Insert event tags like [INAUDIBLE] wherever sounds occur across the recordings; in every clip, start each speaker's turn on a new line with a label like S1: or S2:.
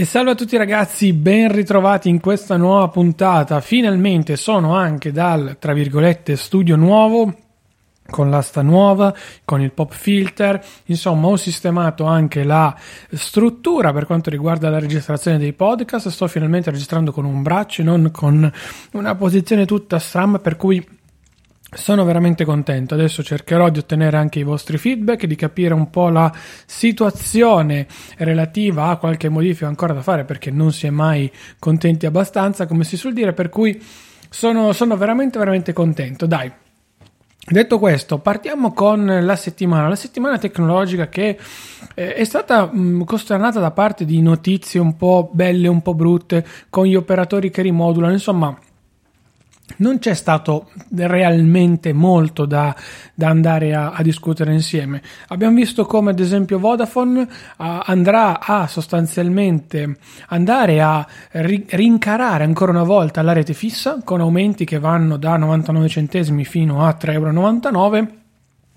S1: E salve a tutti ragazzi, ben ritrovati in questa nuova puntata. Finalmente sono anche dal, tra virgolette, studio nuovo, con l'asta nuova, con il pop filter, insomma ho sistemato anche la struttura per quanto riguarda la registrazione dei podcast, sto finalmente registrando con un braccio non con una posizione tutta stramba per cui sono veramente contento. Adesso cercherò di ottenere anche i vostri feedback, di capire un po' la situazione relativa a qualche modifica ancora da fare perché non si è mai contenti abbastanza, come si suol dire. Per cui sono, sono veramente, veramente contento. Dai. Detto questo, partiamo con la settimana, la settimana tecnologica che eh, è stata costernata da parte di notizie un po' belle, un po' brutte, con gli operatori che rimodulano, insomma non c'è stato realmente molto da, da andare a, a, discutere insieme. Abbiamo visto come ad esempio Vodafone uh, andrà a sostanzialmente andare a ri- rincarare ancora una volta la rete fissa con aumenti che vanno da 99 centesimi fino a 3,99 euro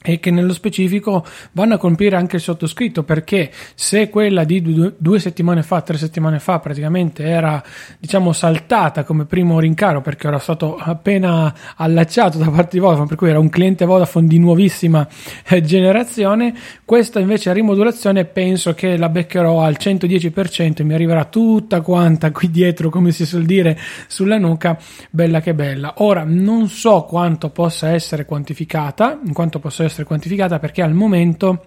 S1: e che nello specifico vanno a colpire anche il sottoscritto perché se quella di due, settimane fa, tre settimane fa praticamente era diciamo saltata come primo rincaro perché era stato appena allacciato da parte di Vodafone per cui era un cliente Vodafone di nuovissima eh, generazione questa invece rimodulazione penso che la beccherò al 110% e mi arriverà tutta quanta qui dietro come si suol dire sulla nuca. Bella che bella. Ora non so quanto possa essere quantificata in quanto possa essere quantificata perché al momento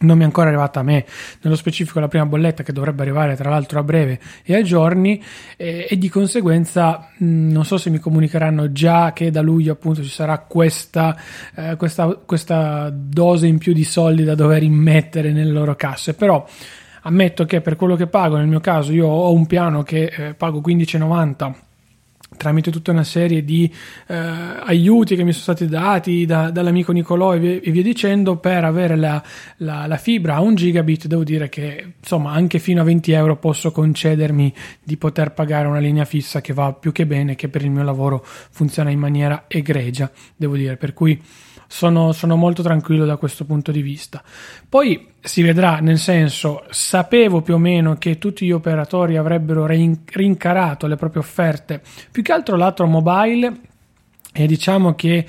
S1: non mi è ancora arrivata a me, nello specifico la prima bolletta che dovrebbe arrivare tra l'altro a breve e a giorni e, e di conseguenza mh, non so se mi comunicheranno già che da luglio appunto ci sarà questa, eh, questa, questa dose in più di soldi da dover immettere nelle loro casse, però ammetto che per quello che pago, nel mio caso io ho un piano che eh, pago 15,90 tramite tutta una serie di eh, aiuti che mi sono stati dati da, dall'amico Nicolò e via, e via, dicendo per avere la, la, la, fibra a un gigabit devo dire che insomma anche fino a 20 euro posso concedermi di poter pagare una linea fissa che va più che bene che per il mio lavoro funziona in maniera egregia devo dire. Per cui sono, sono molto tranquillo da questo punto di vista. Poi si vedrà, nel senso, sapevo più o meno che tutti gli operatori avrebbero rincarato le proprie offerte, più che altro lato mobile, e diciamo che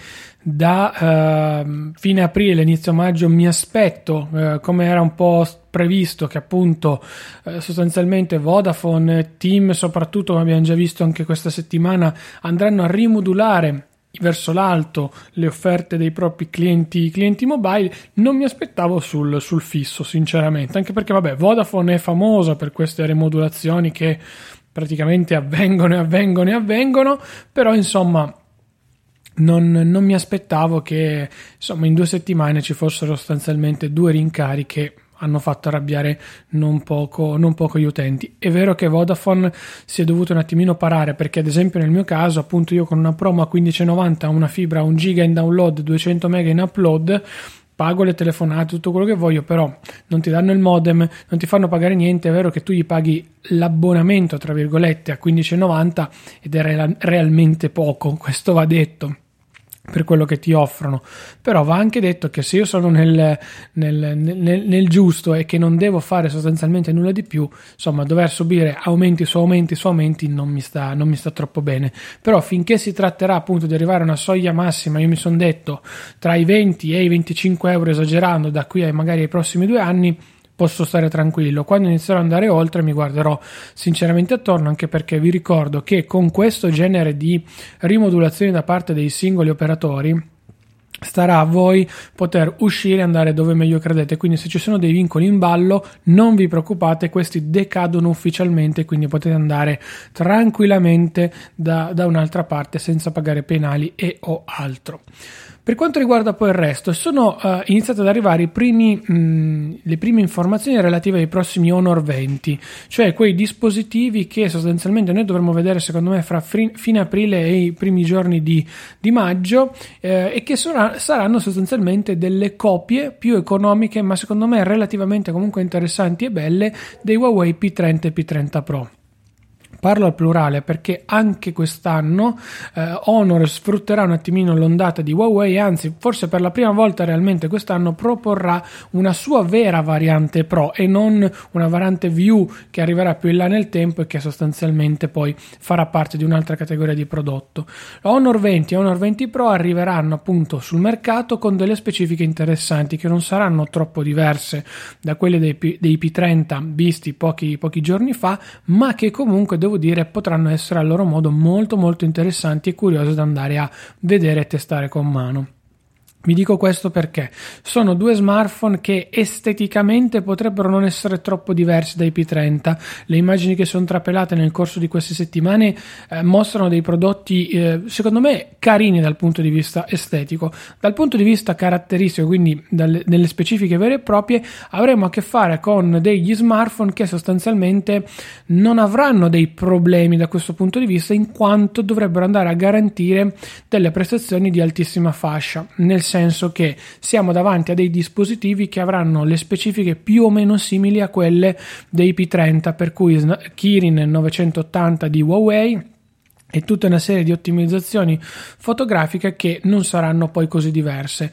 S1: da uh, fine aprile, inizio maggio mi aspetto, uh, come era un po' previsto, che appunto uh, sostanzialmente Vodafone, Team soprattutto, come abbiamo già visto anche questa settimana, andranno a rimodulare verso l'alto le offerte dei propri clienti, clienti mobile, non mi aspettavo sul, sul, fisso, sinceramente, anche perché vabbè, Vodafone è famosa per queste rimodulazioni che praticamente avvengono e avvengono e avvengono, però insomma non, non mi aspettavo che insomma in due settimane ci fossero sostanzialmente due rincari che hanno fatto arrabbiare non poco, non poco, gli utenti. È vero che Vodafone si è dovuto un attimino parare perché ad esempio nel mio caso appunto io con una promo a 15,90 una fibra 1 giga in download 200 mega in upload pago le telefonate, tutto quello che voglio, però non ti danno il modem, non ti fanno pagare niente, è vero che tu gli paghi l'abbonamento, tra virgolette, a 15,90 ed è real- realmente poco, questo va detto. Per quello che ti offrono. Però va anche detto che se io sono nel, nel, nel, nel, giusto e che non devo fare sostanzialmente nulla di più, insomma, dover subire aumenti su aumenti su aumenti non mi sta, non mi sta troppo bene. Però finché si tratterà appunto di arrivare a una soglia massima, io mi sono detto tra i 20 e i 25 euro esagerando da qui ai magari ai prossimi due anni posso stare tranquillo. Quando inizierò ad andare oltre mi guarderò sinceramente attorno anche perché vi ricordo che con questo genere di rimodulazioni da parte dei singoli operatori starà a voi poter uscire e andare dove meglio credete quindi se ci sono dei vincoli in ballo non vi preoccupate questi decadono ufficialmente quindi potete andare tranquillamente da, da un'altra parte senza pagare penali e o altro per quanto riguarda poi il resto, sono uh, iniziate ad arrivare primi, mh, le prime informazioni relative ai prossimi Honor 20, cioè quei dispositivi che sostanzialmente noi dovremmo vedere secondo me fra fri- fine aprile e i primi giorni di, di maggio eh, e che sora- saranno sostanzialmente delle copie più economiche ma secondo me relativamente comunque interessanti e belle dei Huawei P30 e P30 Pro. Parlo al plurale perché anche quest'anno eh, Honor sfrutterà un attimino l'ondata di Huawei, anzi forse per la prima volta realmente quest'anno proporrà una sua vera variante Pro e non una variante View che arriverà più in là nel tempo e che sostanzialmente poi farà parte di un'altra categoria di prodotto. Honor 20 e Honor 20 Pro arriveranno appunto sul mercato con delle specifiche interessanti che non saranno troppo diverse da quelle dei, P- dei P30 visti pochi, pochi giorni fa, ma che comunque devo devo dire potranno essere a loro modo molto molto interessanti e curiose da andare a vedere e testare con mano. Vi dico questo perché sono due smartphone che esteticamente potrebbero non essere troppo diversi dai P30. Le immagini che sono trapelate nel corso di queste settimane eh, mostrano dei prodotti, eh, secondo me, carini dal punto di vista estetico. Dal punto di vista caratteristico, quindi dalle, nelle specifiche vere e proprie, avremo a che fare con degli smartphone che sostanzialmente non avranno dei problemi da questo punto di vista, in quanto dovrebbero andare a garantire delle prestazioni di altissima fascia. Nel senso senso che siamo davanti a dei dispositivi che avranno le specifiche più o meno simili a quelle dei P30, per cui Kirin 980 di Huawei e tutta una serie di ottimizzazioni fotografiche che non saranno poi così diverse.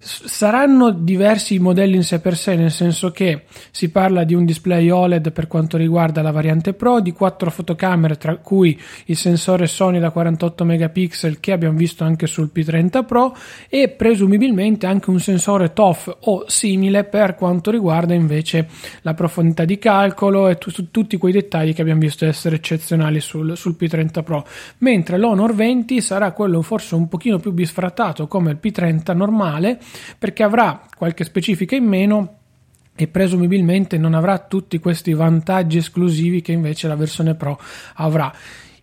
S1: Saranno diversi i modelli in sé per sé, nel senso che si parla di un display OLED per quanto riguarda la variante Pro, di quattro fotocamere, tra cui il sensore Sony da 48 megapixel che abbiamo visto anche sul P30 Pro e presumibilmente anche un sensore TOF o simile per quanto riguarda invece la profondità di calcolo e t- tutti quei dettagli che abbiamo visto essere eccezionali sul, sul P30 Pro, mentre l'Honor 20 sarà quello forse un pochino più bisfrattato come il P30 normale perché avrà qualche specifica in meno e presumibilmente non avrà tutti questi vantaggi esclusivi che invece la versione Pro avrà.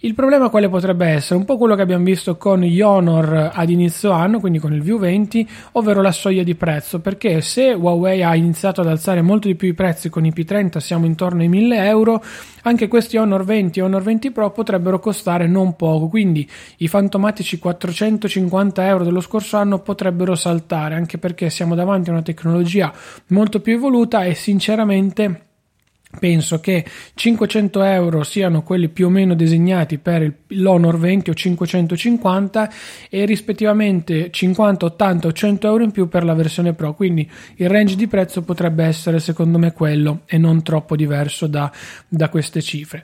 S1: Il problema quale potrebbe essere? Un po' quello che abbiamo visto con gli Honor ad inizio anno, quindi con il View 20, ovvero la soglia di prezzo, perché se Huawei ha iniziato ad alzare molto di più i prezzi con i P30, siamo intorno ai 1000 euro, anche questi Honor 20 e Honor 20 Pro potrebbero costare non poco, quindi i fantomatici 450 euro dello scorso anno potrebbero saltare, anche perché siamo davanti a una tecnologia molto più evoluta e sinceramente penso che 500 euro siano quelli più o meno designati per l'Honor 20 o 550 e rispettivamente 50, 80 o 100 euro in più per la versione Pro. Quindi il range di prezzo potrebbe essere secondo me quello e non troppo diverso da, da queste cifre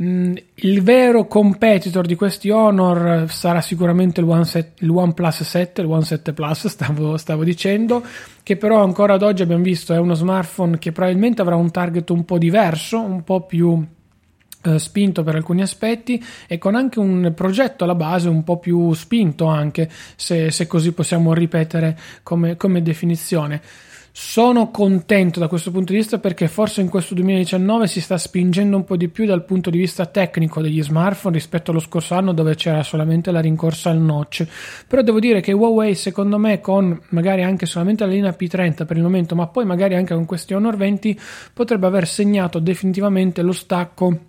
S1: il vero competitor di questi Honor sarà sicuramente il, One set, il OnePlus 7, il One 7 Plus, [LAUGHS] stavo, stavo, dicendo, che però ancora ad oggi abbiamo visto è uno smartphone che probabilmente avrà un target un po' diverso, un po' più eh, spinto per alcuni aspetti e con anche un progetto alla base un po' più spinto anche, se, se così possiamo ripetere come, come definizione. Sono contento da questo punto di vista perché forse in questo 2019 si sta spingendo un po' di più dal punto di vista tecnico degli smartphone rispetto allo scorso anno dove c'era solamente la rincorsa al notch. Però devo dire che Huawei secondo me con magari anche solamente la linea P30 per il momento, ma poi magari anche con questi Honor 20 potrebbe aver segnato definitivamente lo stacco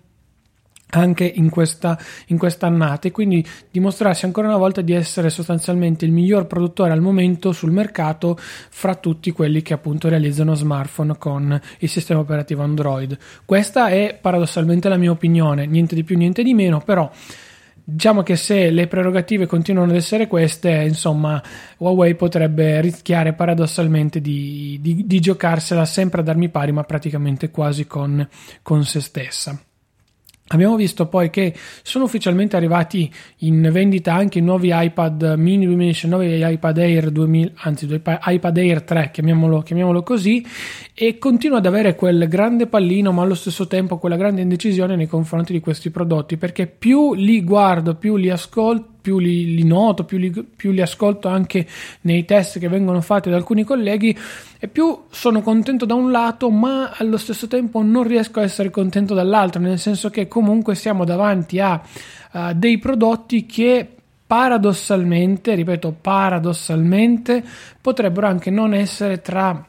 S1: anche in questa, in questa annata e quindi dimostrarsi ancora una volta di essere sostanzialmente il miglior produttore al momento sul mercato fra tutti quelli che appunto realizzano smartphone con il sistema operativo Android. Questa è paradossalmente la mia opinione, niente di più, niente di meno, però Diciamo che se le prerogative continuano ad essere queste, insomma, Huawei potrebbe rischiare paradossalmente di, di, di giocarsela sempre ad armi pari, ma praticamente quasi con, con se stessa. Abbiamo visto poi che sono ufficialmente arrivati in vendita anche i nuovi iPad mini 2019 e iPad Air 2000, anzi iPad Air 3, chiamiamolo, chiamiamolo, così, e continua ad avere quel grande pallino, ma allo stesso tempo quella grande indecisione nei confronti di questi prodotti, perché più li guardo, più li ascolto, più li, li noto, più li, più li, ascolto anche nei test che vengono fatti da alcuni colleghi e più sono contento da un lato, ma allo stesso tempo non riesco a essere contento dall'altro, nel senso che comunque siamo davanti a, a dei prodotti che paradossalmente, ripeto, paradossalmente potrebbero anche non essere tra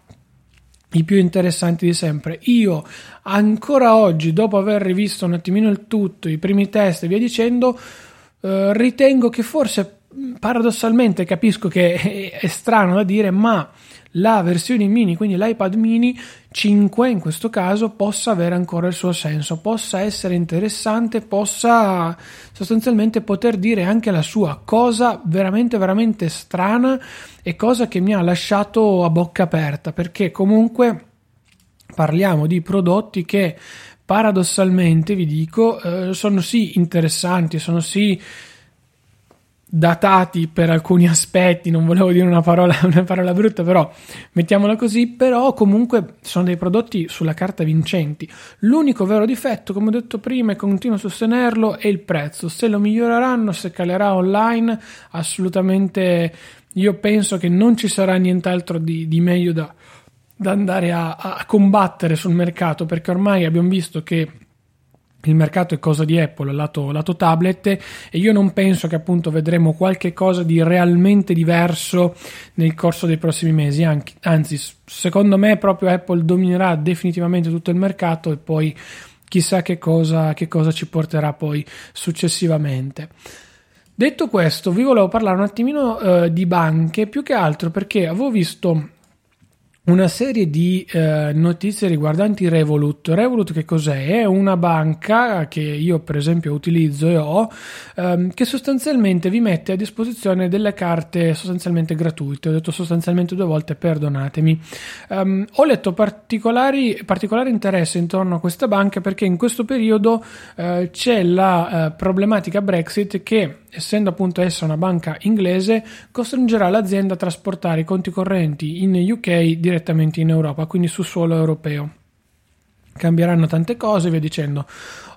S1: i più interessanti di sempre. Io ancora oggi, dopo aver rivisto un attimino il tutto, i primi test e via dicendo, eh, ritengo che forse paradossalmente capisco che è, è strano da dire, ma la versione mini, quindi l'iPad mini 5 in questo caso, possa avere ancora il suo senso, possa essere interessante, possa sostanzialmente poter dire anche la sua cosa veramente, veramente strana e cosa che mi ha lasciato a bocca aperta, perché comunque parliamo di prodotti che paradossalmente vi dico eh, sono sì interessanti, sono sì datati per alcuni [LAUGHS] aspetti, non volevo dire una parola, [LAUGHS] una parola brutta, però mettiamola così, però comunque sono dei prodotti sulla carta vincenti. L'unico vero difetto, come ho detto prima e continuo a sostenerlo, è il prezzo. Se lo miglioreranno, se calerà online, assolutamente io penso che non ci sarà nient'altro di, di meglio da, da andare a, a combattere sul mercato, perché ormai abbiamo visto che il mercato è cosa di Apple lato, lato tablet e io non penso che appunto vedremo qualche cosa di realmente diverso nel corso dei prossimi mesi anzi secondo me proprio Apple dominerà definitivamente tutto il mercato e poi chissà che cosa, che cosa ci porterà poi successivamente. Detto questo vi volevo parlare un attimino eh, di banche più che altro perché avevo visto una serie di eh, notizie riguardanti Revolut. Revolut che cos'è? È una banca che io per esempio utilizzo e ho ehm, che sostanzialmente vi mette a disposizione delle carte sostanzialmente gratuite. Ho detto sostanzialmente due volte, perdonatemi. Um, ho letto particolari, particolare interesse intorno a questa banca perché in questo periodo eh, c'è la eh, problematica Brexit che essendo appunto essa una banca inglese, costringerà l'azienda a trasportare i conti correnti in UK direttamente in Europa, quindi su suolo europeo. Cambieranno tante cose, via dicendo.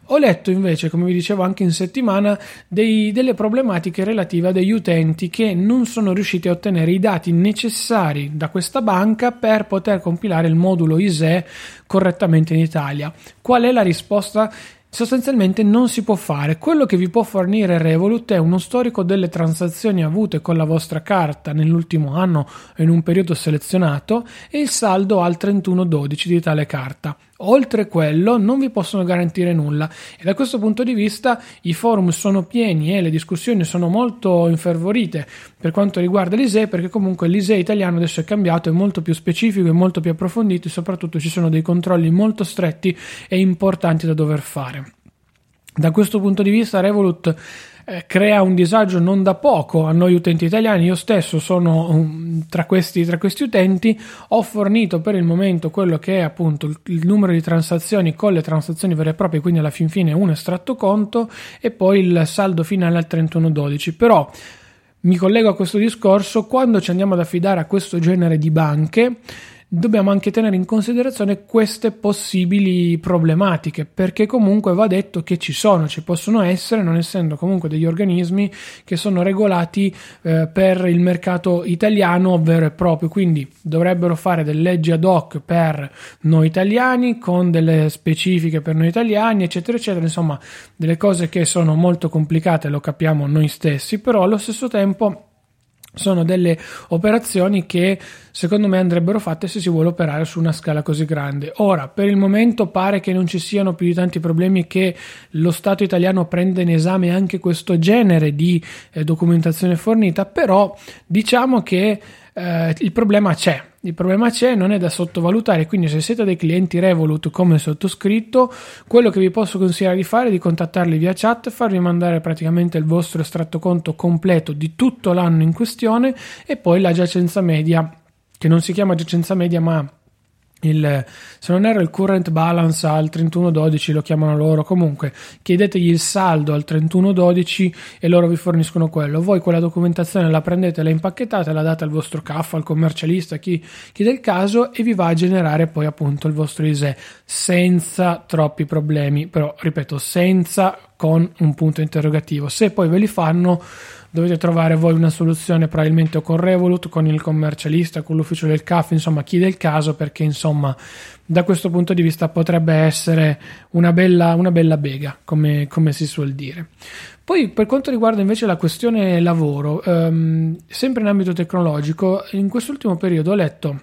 S1: Ho letto invece, come vi dicevo anche in settimana, dei, delle problematiche relative a degli utenti che non sono riusciti a ottenere i dati necessari da questa banca per poter compilare il modulo ISE correttamente in Italia. Qual è la risposta sostanzialmente non si può fare. Quello che vi può fornire Revolut è uno storico delle transazioni avute con la vostra carta nell'ultimo anno in un periodo selezionato e il saldo al 31-12 di tale carta. Oltre quello non vi possono garantire nulla e da questo punto di vista i forum sono pieni e le discussioni sono molto infervorite per quanto riguarda l'ISE perché comunque l'ISE italiano adesso è cambiato, è molto più specifico, è molto più approfondito e soprattutto ci sono dei controlli molto stretti e importanti da dover fare. Da questo punto di vista Revolut eh, crea un disagio non da poco a noi utenti italiani. Io stesso sono um, tra, questi, tra, questi, utenti, ho fornito per il momento quello che è appunto il, il, numero di transazioni con le transazioni vere e proprie, quindi alla fin fine un estratto conto e poi il saldo finale al 3112. Però mi collego a questo discorso quando ci andiamo ad affidare a questo genere di banche dobbiamo anche tenere in considerazione queste possibili problematiche, perché comunque va detto che ci sono, ci possono essere, non essendo comunque degli organismi che sono regolati eh, per il mercato italiano vero e proprio, quindi dovrebbero fare delle leggi ad hoc per noi italiani, con delle specifiche per noi italiani, eccetera, eccetera, insomma, delle cose che sono molto complicate, lo capiamo noi stessi, però allo stesso tempo sono delle operazioni che secondo me andrebbero fatte se si vuole operare su una scala così grande. Ora, per il momento pare che non ci siano più di tanti problemi che lo Stato italiano prenda in esame anche questo genere di eh, documentazione fornita, però diciamo che eh, il problema c'è il problema c'è, non è da sottovalutare, quindi se siete dei clienti Revolut come sottoscritto, quello che vi posso consigliare di fare è di contattarli via chat, farvi mandare praticamente il vostro estratto conto completo di tutto l'anno in questione e poi la giacenza media, che non si chiama giacenza media ma il, se non erro il current balance al 31-12 lo chiamano loro. Comunque chiedetegli il saldo al 31-12 e loro vi forniscono quello. Voi quella documentazione la prendete la impacchettate la date al vostro CAF al commercialista chi, chi del caso e vi va a generare poi appunto il vostro ISE senza troppi problemi però ripeto senza con un punto interrogativo. Se poi ve li fanno dovete trovare voi una soluzione probabilmente o con Revolut, con il commercialista, con l'ufficio del CAF, insomma chi del caso perché insomma da questo punto di vista potrebbe essere una bella, una bella bega come, come si suol dire. Poi per quanto riguarda invece la questione lavoro, ehm, sempre in ambito tecnologico, in quest'ultimo periodo ho letto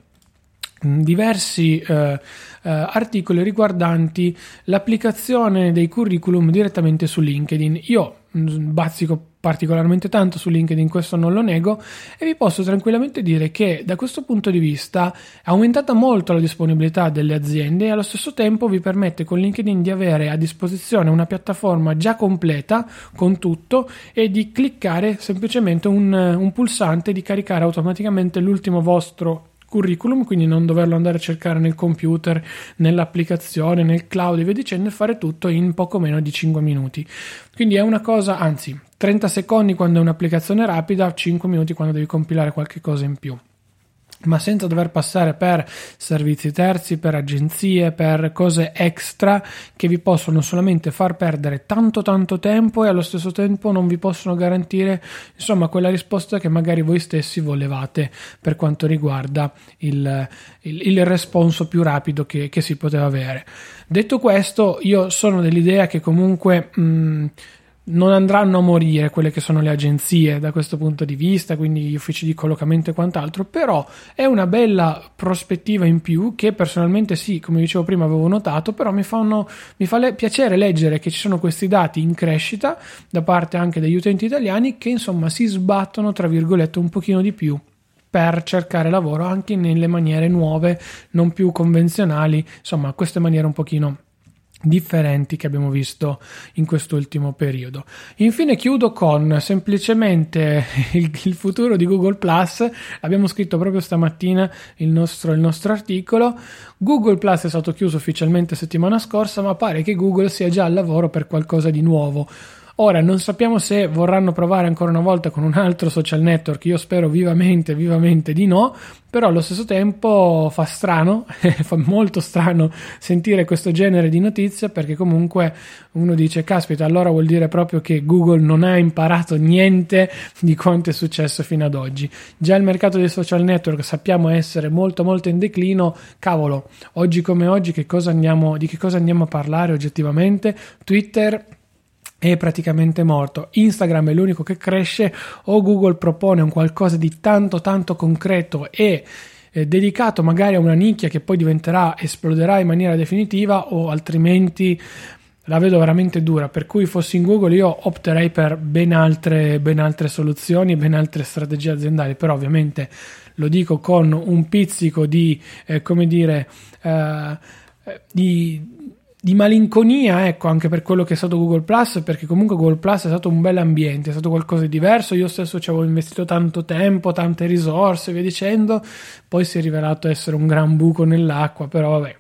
S1: diversi eh, eh, articoli riguardanti l'applicazione dei curriculum direttamente su LinkedIn. Io bazzico particolarmente tanto su LinkedIn, questo non lo nego, e vi posso tranquillamente dire che da questo punto di vista è aumentata molto la disponibilità delle aziende e allo stesso tempo vi permette con LinkedIn di avere a disposizione una piattaforma già completa con tutto e di cliccare semplicemente un, un pulsante di caricare automaticamente l'ultimo vostro curriculum, quindi non doverlo andare a cercare nel computer, nell'applicazione, nel cloud e via dicendo, e fare tutto in poco meno di 5 minuti. Quindi è una cosa, anzi, 30 secondi quando è un'applicazione rapida, 5 minuti quando devi compilare qualche cosa in più ma senza dover passare per servizi terzi, per agenzie, per cose extra che vi possono solamente far perdere tanto tanto tempo e allo stesso tempo non vi possono garantire insomma quella risposta che magari voi stessi volevate per quanto riguarda il, il, il responso più rapido che, che, si poteva avere. Detto questo, io sono dell'idea che comunque mh, non andranno a morire quelle che sono le agenzie da questo punto di vista, quindi gli uffici di collocamento e quant'altro, però è una bella prospettiva in più che personalmente sì, come dicevo prima avevo notato, però mi, fanno, mi fa le, piacere leggere che ci sono questi dati in crescita da parte anche degli utenti italiani che insomma si sbattono tra virgolette un pochino di più per cercare lavoro anche nelle maniere nuove, non più convenzionali, insomma queste maniere un pochino differenti che abbiamo visto in quest'ultimo periodo. Infine chiudo con semplicemente [LAUGHS] il, il futuro di Google Plus. Abbiamo scritto proprio stamattina il nostro, il nostro articolo. Google Plus è stato chiuso ufficialmente settimana scorsa, ma pare che Google sia già al lavoro per qualcosa di nuovo. Ora non sappiamo se vorranno provare ancora una volta con un altro social network, io spero vivamente, vivamente di no, però allo stesso tempo fa strano, [LAUGHS] fa molto strano sentire questo genere di notizie perché comunque uno dice caspita, allora vuol dire proprio che Google non ha imparato niente di quanto è successo fino ad oggi. Già il mercato dei social network sappiamo essere molto molto in declino, cavolo, oggi come oggi che cosa andiamo, di che cosa andiamo a parlare oggettivamente? Twitter è praticamente morto. Instagram è l'unico che cresce o Google propone un qualcosa di tanto tanto concreto e eh, dedicato magari a una nicchia che poi diventerà esploderà in maniera definitiva o altrimenti la vedo veramente dura per cui fossi in Google io opterei per ben altre, ben altre soluzioni ben altre strategie aziendali però ovviamente lo dico con un pizzico di eh, come dire eh, eh di di malinconia, ecco, anche per quello che è stato Google Plus, perché comunque Google Plus è stato un bel ambiente, è stato qualcosa di diverso. Io stesso ci avevo investito tanto tempo, tante risorse, via dicendo. Poi si è rivelato essere un gran buco nell'acqua, però vabbè,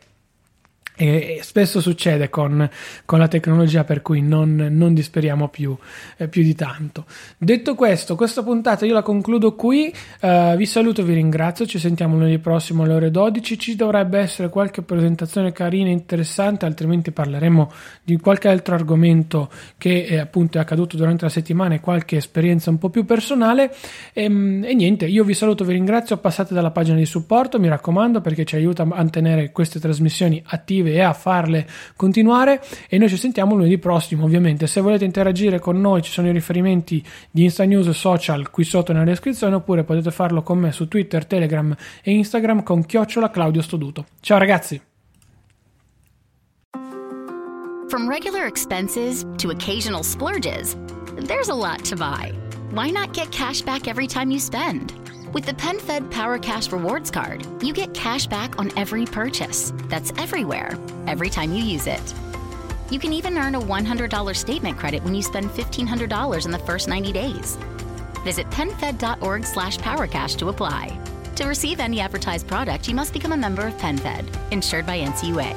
S1: e spesso succede con, con, la tecnologia per cui non, non disperiamo più, eh, più, di tanto. Detto questo questa puntata io la concludo qui. Uh, vi saluto vi ringrazio ci sentiamo lunedì prossimo alle ore 12 ci dovrebbe essere qualche presentazione carina e interessante altrimenti parleremo di qualche altro argomento che eh, appunto è accaduto durante la settimana e qualche esperienza un po' più personale. E, ehm, e niente io vi saluto vi ringrazio passate dalla pagina di supporto mi raccomando perché ci aiuta a tenere queste trasmissioni attive e a farle continuare. E noi ci sentiamo lunedì prossimo ovviamente. Se volete interagire con noi ci sono i riferimenti di Insta News social qui sotto nella descrizione oppure potete farlo con me su Twitter, Telegram e Instagram con chiocciola Claudio Stoduto. Ciao ragazzi!
S2: From regular expenses to occasional splurges there's a lot to buy. Why not get cash back every time you spend With the PenFed Power Cash Rewards Card, you get cash back on every purchase. That's everywhere, every time you use it. You can even earn a $100 statement credit when you spend $1,500 in the first 90 days. Visit PenFed.org slash PowerCash to apply. To receive any advertised product, you must become a member of PenFed, insured by NCUA.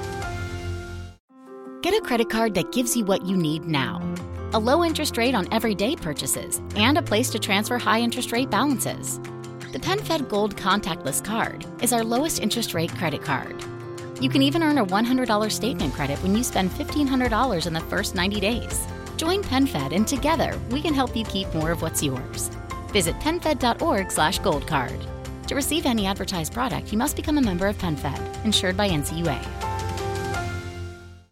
S2: Get a credit card that gives you what you need now. A low interest rate on everyday purchases and a place to transfer high interest rate balances. The PenFed Gold Contactless Card is our lowest interest rate credit card. You can even earn a $100 statement credit when you spend $1,500 in the first 90 days. Join PenFed and together we can help you keep more of what's yours. Visit PenFed.org slash gold card. To receive any advertised product, you must become a member of PenFed, insured by NCUA.